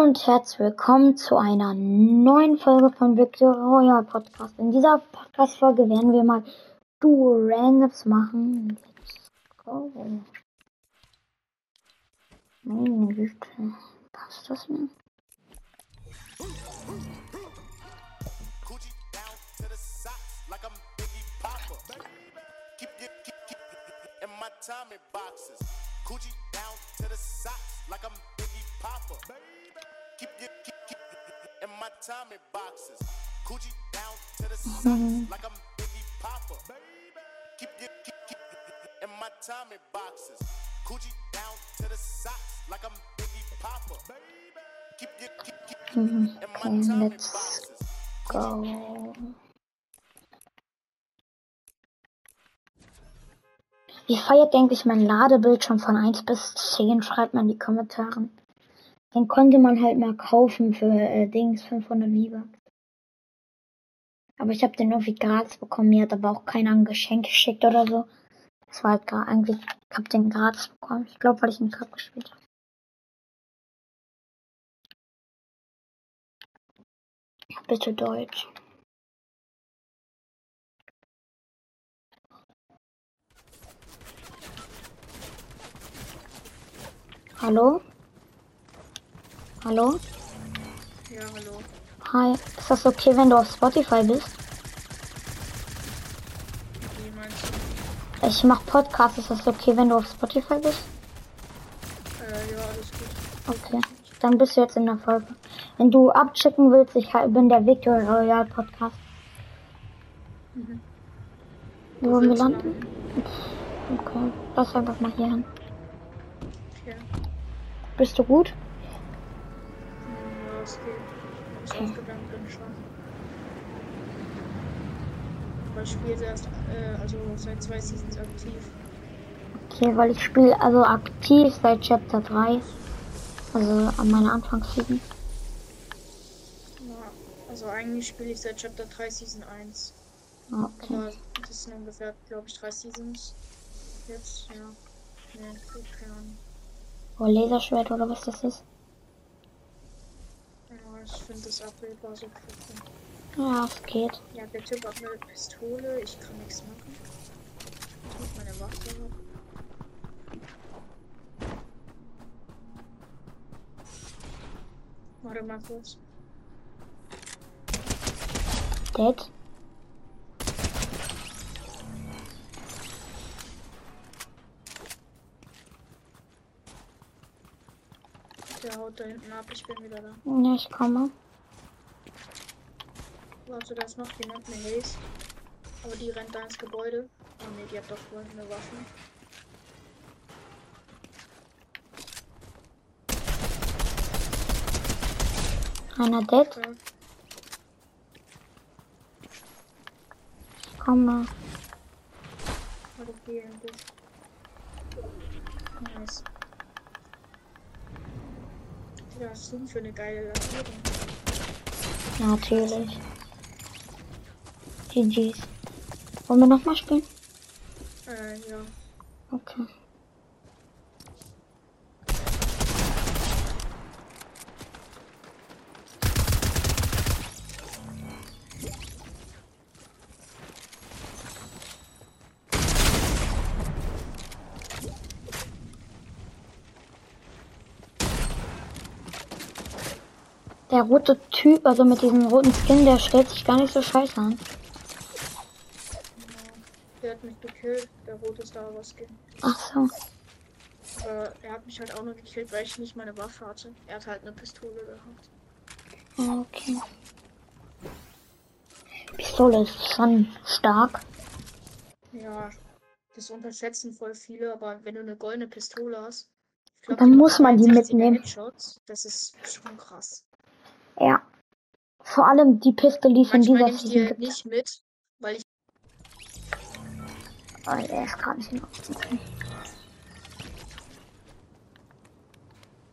Hallo und herzlich willkommen zu einer neuen Folge von Victor Royal Podcast. In dieser Podcast-Folge werden wir mal Duo Randoms machen. Let's go. Meine Güte. Passt das my Tommy boxes. Coochie down to the socks like I'm Biggie Popper. Keep your keep, keep in my Tommy boxes. Coochie down to the socks like I'm Biggie Popper. Keep your keep, keep in my Tommy boxes. Coochie down to the socks like I'm Biggie Popper. Keep your keep, keep in my Tommy boxes. go. Wie feiert eigentlich mein Ladebildschirm von 1 bis 10? Schreibt mal in die Kommentare. Den konnte man halt mal kaufen für äh, Dings 500 Lieber. Aber ich habe den irgendwie gratis bekommen. Mir hat aber auch keiner ein Geschenk geschickt oder so. Das war halt gar eigentlich, ich habe den gratis bekommen. Ich glaube, weil ich einen Cup gespielt habe. Bitte Deutsch. Hallo? Hallo? Ja, hallo. Hi. Ist das okay, wenn du auf Spotify bist? Wie meinst du? Ich mach Podcast. Ist das okay, wenn du auf Spotify bist? Äh, ja, alles gut. Okay. Dann bist du jetzt in der Folge. Wenn du abchecken willst, ich bin der Victor Royal Podcast. Mhm. Wo wollen wir landen? Okay. Lass einfach mal hier hin. Okay. Bist du gut? Hm, es geht. Ich Okay. aufgegangen bin schon. Aber ich spiele erst, äh, also seit zwei Seasons aktiv. Okay, weil ich spiele also aktiv seit Chapter 3. Also an meiner Anfangsseason. Ja, also eigentlich spiele ich seit Chapter 3 Season 1. Okay. Aber das sind ungefähr, glaube ich, drei Seasons. Jetzt, ja. Nee, gut, keine Ahnung. Oh, Laserschwert oder was das ist? Ich finde das abbildbar so kacke. Ja, es geht. Ja, der Typ hat eine Pistole, ich kann nichts machen. Ich muss meine Waffe noch. Warte mal kurz. Dead. Der haut da hinten ab, ich bin wieder da. Ja, ich komme. Warte, da ist noch jemand, eine Haze. Aber die rennt da ins Gebäude. Oh ne, die hat doch wohl eine Waffe. Einer dead. Okay. Ich komme. Warte, hier endlich. Nice. Was ist denn für eine geile Lackierung? Natürlich. GG's. Wollen wir nochmal spielen? Äh, ja. Okay. Der rote Typ, also mit diesem roten Skin, der stellt sich gar nicht so scheiße an. Der hat mich gekillt, der rote Star Wars Skin. Ach so. Aber er hat mich halt auch nur gekillt, weil ich nicht meine Waffe hatte. Er hat halt eine Pistole gehabt. Okay. Pistole ist schon stark. Ja, das unterschätzen voll viele, aber wenn du eine goldene Pistole hast, glaub, Dann muss man die 63er mitnehmen. Headshots, das ist schon krass. Ja. Vor allem die Pistole, die es in dieser nehme ich die Season nicht mit, weil ich Oh, er ist gerade nicht in Ordnung.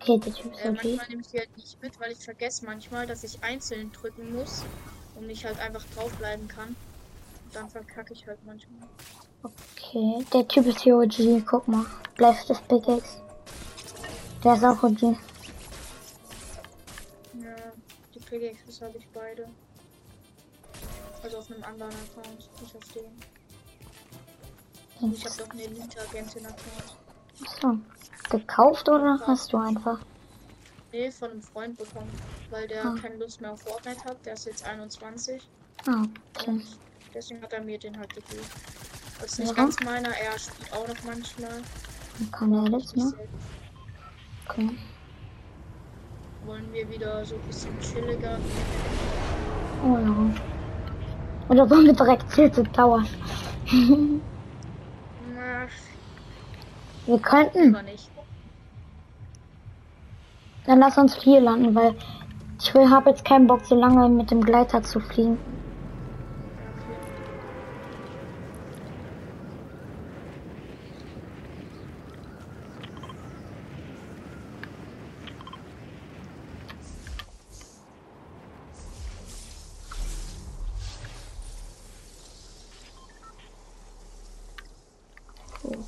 Okay, der Typ ist äh, manchmal nehme ich die halt nicht mit, weil ich vergesse manchmal, dass ich einzeln drücken muss und nicht halt einfach draufbleiben kann. Und dann verkacke ich halt manchmal. Okay, der Typ ist hier OG. Guck mal. Des Big X. Der ist auch OG. Pickaxes habe ich beide. Also auf einem anderen Account, nicht auf dem. Ich habe doch eine Elite-Agentin-Account. Achso. Gekauft oder hast du einfach? Nee, von einem Freund bekommen, weil der Ah. keine Lust mehr auf Fortnite hat. Der ist jetzt 21 Ah, okay. und deswegen hat er mir den halt gegeben. Das ist nicht Ja. ganz meiner, er spielt auch noch manchmal. Kann er mehr. selten. Okay. Wollen wir wieder so ein bisschen chilliger. Oh ja. Oder wollen wir direkt Tilted Tower? Wir könnten. nicht. Dann lass uns hier landen, weil ich will habe jetzt keinen Bock, so lange mit dem Gleiter zu fliegen.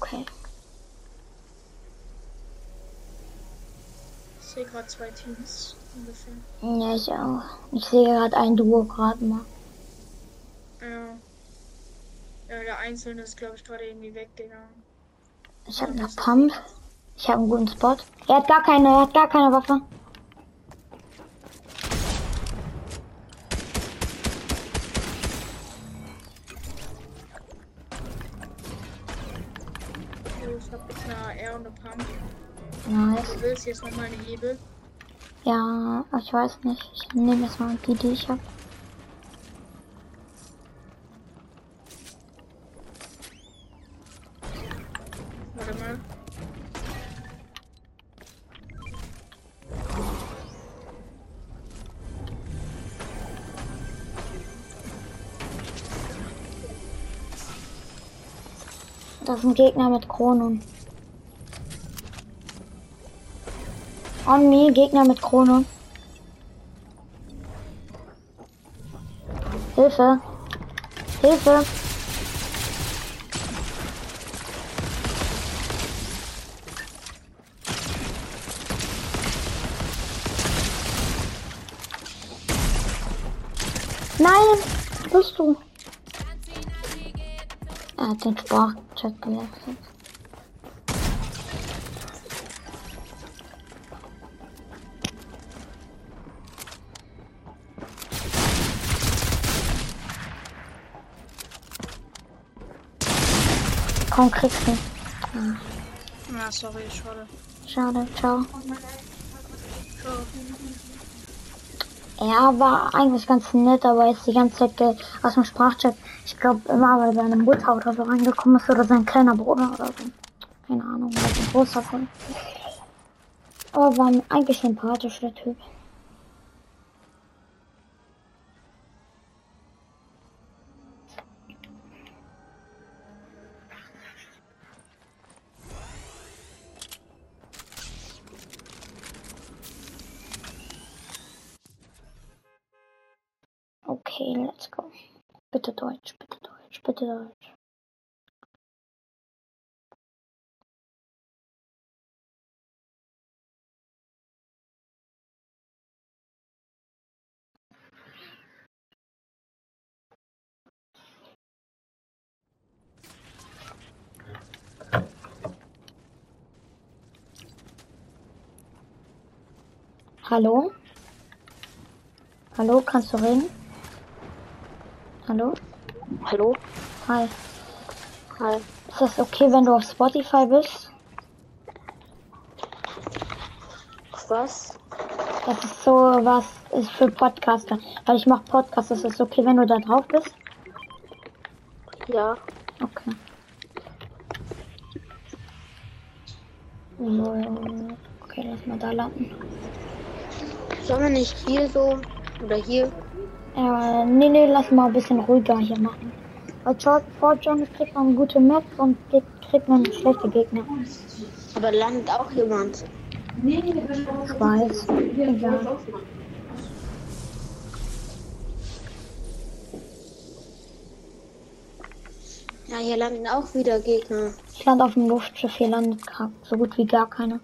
Okay. Ich sehe gerade zwei Teams ungefähr. Ja, ich auch. Ich sehe gerade ein Duo gerade mal. Ja. Ja, der Einzelne ist, glaube ich, gerade irgendwie weggegangen. Ich habe eine Pump. Ich habe einen guten Spot. Er hat gar keine, er hat gar keine Waffe. Willst jetzt nochmal eine Hebel. Ja, ich weiß nicht. Ich nehme jetzt mal die, die ich habe. Warte mal. Das ist ein Gegner mit Kronen. On me, Gegner mit Krone. Hilfe. Hilfe. Nein, bist du? Er hat den Sprachchat gewechselt. Komm, kriegst du. Ja, sorry, schade. Schade, ciao. Ciao. Er war eigentlich ganz nett, aber ist die ganze Zeit ge- aus dem Sprachchat, ich glaube, immer weil seine Mutter oder so reingekommen ist oder sein kleiner Bruder oder so. Keine Ahnung, oder sein großer von. Aber war ein- eigentlich sympathisch, der Typ. Okay, let's go. Bitte Deutsch, bitte Deutsch, bitte Deutsch. Hallo? Hallo, kannst du reden? Hallo? Hallo? Hi. Hi. Ist das okay, wenn du auf Spotify bist? Was? Das ist so was ist für Podcaster. Weil ich mache Podcasts. Ist das okay, wenn du da drauf bist? Ja. Okay. So, okay, lass mal da landen. Sollen wir nicht hier so oder hier? Äh, nee, nee, lass mal ein bisschen ruhiger hier machen. Weil Short Fortune kriegt man gute Maps und kriegt man schlechte Gegner. Aber landet auch jemand. Ich weiß. Egal. Ja, hier landen auch wieder Gegner. Ich lande auf dem Luftschiff, hier landet so gut wie gar keiner.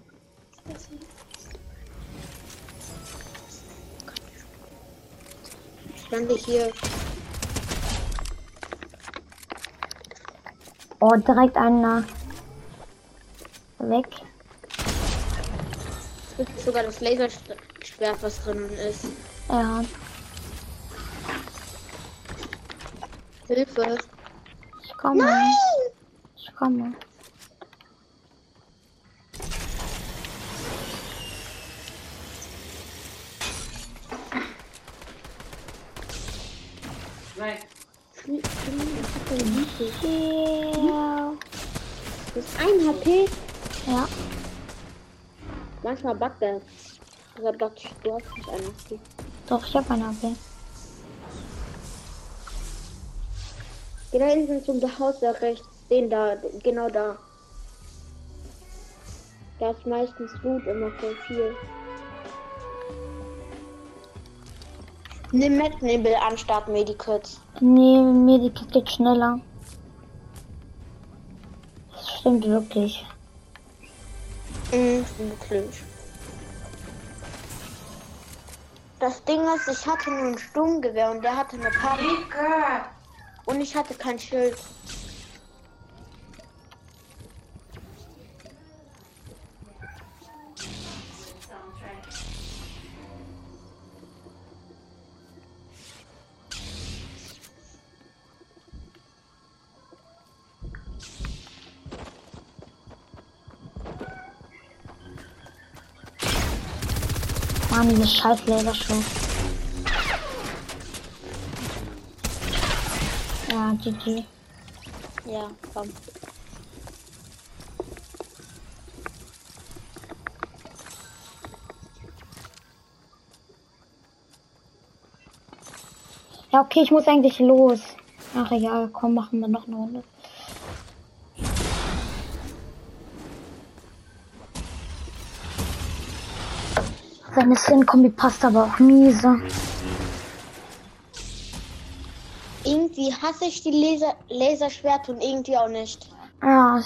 Lande hier. Oh, direkt einer. Weg. Das ist sogar das Laserschwert, was drinnen ist. Ja. Hilfe. Ich komme. Nein! Ich komme. Ja. Das ist ein HP. Ja. Manchmal backt er. Dachte ich, du hast nicht einen HP. Doch, ich habe eine AP. Geh da hinten zum Haus da rechts. Den da, genau da. Da ist meistens Loot immer voll viel. Nimm Metnebel anstatt Medikits. Nee, Medikit geht schneller. Das stimmt wirklich. Mhm, wirklich. Das Ding ist, ich hatte nur ein Sturmgewehr und der hatte eine Panik. Und ich hatte kein Schild. Mann, diese scheiß Laserschuss. Ja, GG. Ja, komm. Ja, okay, ich muss eigentlich los. Ach egal, komm, machen wir noch eine Runde. Seine Skin-Kombi passt aber auch miese. Irgendwie hasse ich die Laser Laserschwerte und irgendwie auch nicht. Ja,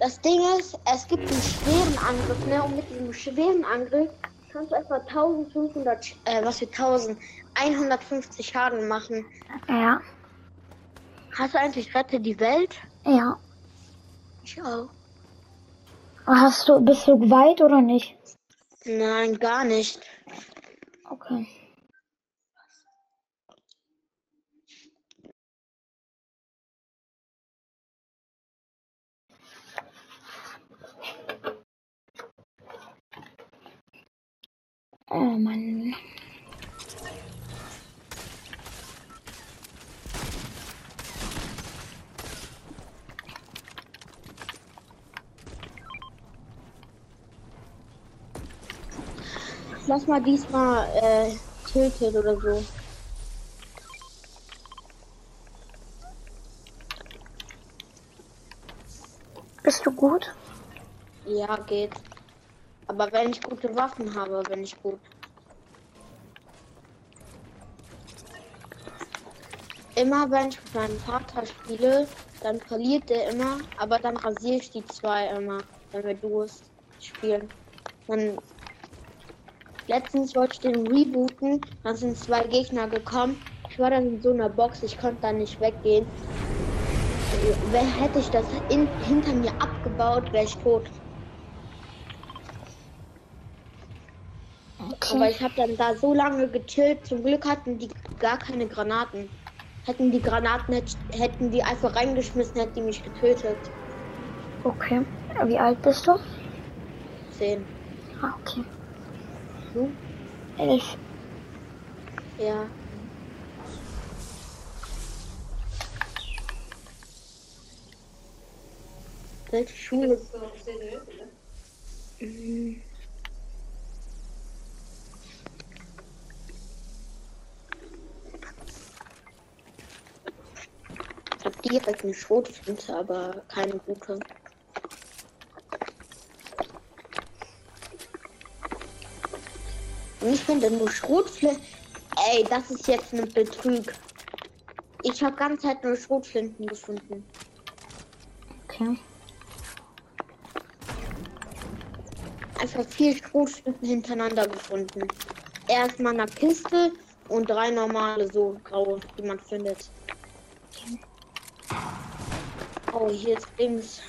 Das Ding ist, es gibt einen schweren Angriff, ne? Und mit diesem schweren Angriff kannst du etwa 1500, Sch- äh, was für 1000, 150 Schaden machen. ja, Hast du eigentlich Rette die Welt? ja. Ich auch. Hast du, bist du weit oder nicht? Nein, gar nicht. Okay. Oh Mann. Lass mal diesmal äh, Tilted oder so. Bist du gut? Ja, geht. Aber wenn ich gute Waffen habe, bin ich gut. Immer wenn ich mit meinem Vater spiele, dann verliert der immer, aber dann rasiere ich die zwei immer, wenn wir Duos spielen. Dann letztens wollte ich den rebooten, dann sind zwei Gegner gekommen. Ich war dann in so einer Box, ich konnte da nicht weggehen. Wer hätte ich das in, hinter mir abgebaut, wäre ich tot. Aber Okay. ich habe dann da so lange gechillt. Zum Glück hatten die gar keine Granaten. Hätten die Granaten, hätt- hätten die einfach reingeschmissen, hätten die mich getötet. Okay. Wie alt bist du? Zehn. Ah, okay. Du? Elf. Ja. Welche Schule? Mhm. Ich hab direkt eine Schrotflinte, aber keine gute. Und ich finde nur Schrotflinte. Ey, das ist jetzt ein Betrug. Ich habe ganz Zeit nur Schrotflinten gefunden. Okay. Einfach vier Schrotflinten hintereinander gefunden. Erstmal eine Pistole, Und drei normale, so graue, die man findet. Oh, hier ist Dings.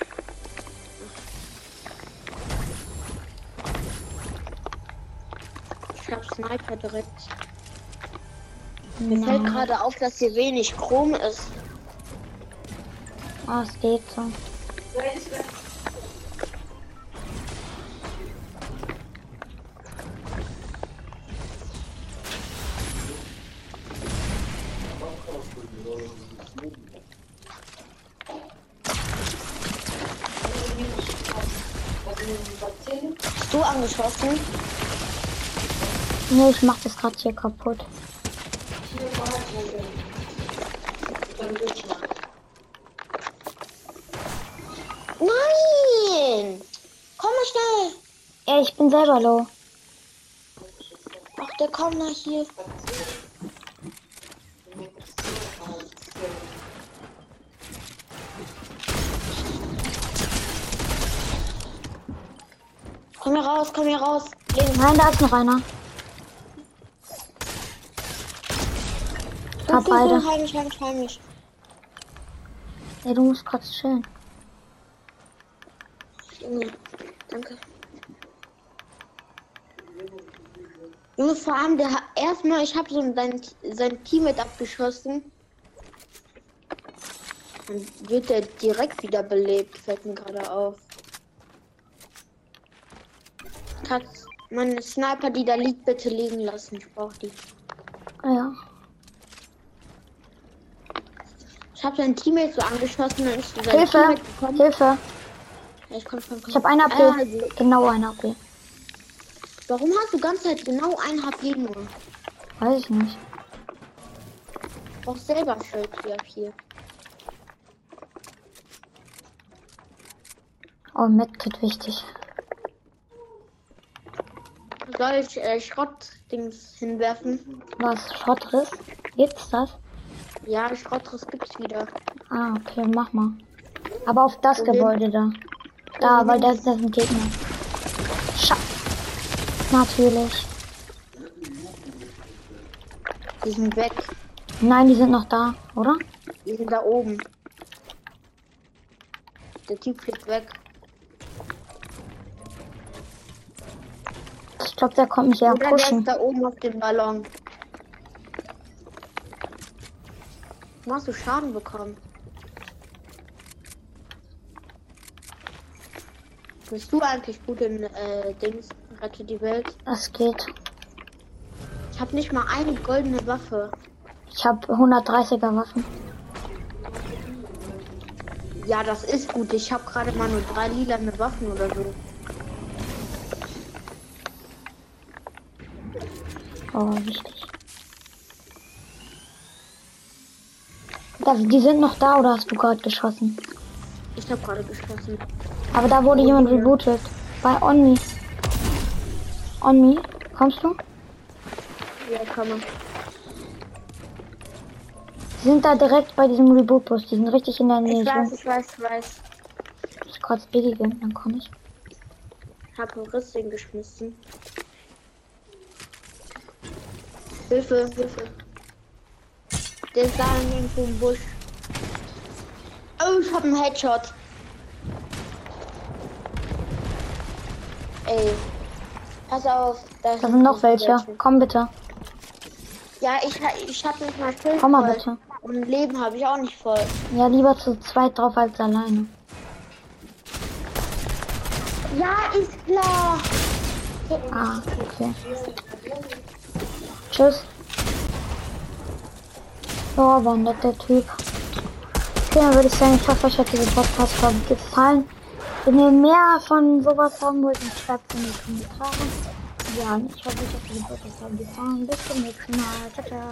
Sniper direkt. Mir fällt gerade auf, dass hier wenig Chrom ist. Ah, es geht so. Hast du angeschossen? Nee, ich mach das gerade hier kaputt. Nein! Komm mal schnell! Ey, ich bin selber low. Ach, der kommt nach hier. Komm hier raus, komm hier raus. Links. Nein, da ist noch einer. Ich hab So, so, beide. so, Heimisch, heimisch, heimisch. Ey, du musst kurz chillen. Junge, danke. Junge, vor allem, der erstmal, ich habe so sein, sein Teammate abgeschossen. Dann wird er direkt wieder belebt, fällt mir gerade auf. Kannst meine Sniper, die da liegt, bitte liegen lassen. Ich brauche die. Ja. Ich habe sein Teammate so angeschossen, dann ist sein Hilfe! Teammate gekommen. Hilfe! Ja, ich komm, komm, komm. Ich habe eine AP. Ah, also, Genau eine AP. warum hast du ganze Zeit genau ein HP nur? Weiß ich nicht. Ich brauch selber Schild hier. hier. Oh, Medkit wichtig. Soll ich äh, Schrottdings hinwerfen? Was? Schottriss? Gibt's das? Ja, Schrottriss gibt's wieder. Ah, okay, mach mal. Aber auf das Wohin? Gebäude da. Da, weil das, das sind Gegner. Scha Natürlich. Die sind weg. Nein, die sind noch da, oder? Die sind da oben. Der Typ fliegt weg. Ich glaube, der kommt mich eher Oder der pushen. ist da oben auf dem Ballon. Wo hast du Schaden bekommen? Bist du eigentlich gut in äh, Dings? Rette die Welt? Das geht. Ich habe nicht mal eine goldene Waffe. Ich habe 130er Waffen. Ja, das ist gut. Ich habe gerade mal nur drei lilane Waffen oder so. Oh, wichtig. Da, die sind noch da oder hast du gerade geschossen? Ich habe gerade geschossen. Aber da wurde jemand rebootet. Bei Onmi. Onmi, kommst du? Ja, man. Die sind da direkt bei diesem Reboot-Bus. Die sind richtig in der Nähe. Ich weiß, ich weiß, ich weiß. ich kurz Biggie geben, dann komme ich. Ich habe einen Riss geschmissen. Hilfe, Hilfe. Der ist da irgendwo im Busch. Oh, ich habe einen Headshot. Ey. Pass auf. Da Da sind noch welche. Komm bitte. Ja, ich, ich habe nicht mal Schild Komm mal voll. bitte. Und Leben habe ich auch nicht voll. Ja, lieber zu zweit drauf als alleine. Ja, ist klar. Ah, okay. Tschüss. Oh, war ein netter Typ. Okay, dann würde ich sagen, ich hoffe, euch hat diese Podcast-Folge gefallen. Wenn ihr mehr von sowas haben wollt, dann schreibt es in die Kommentare. Ja, ich hoffe, euch hat diese Podcast-Folge gefallen. Bis zum nächsten Mal. Ciao, ciao.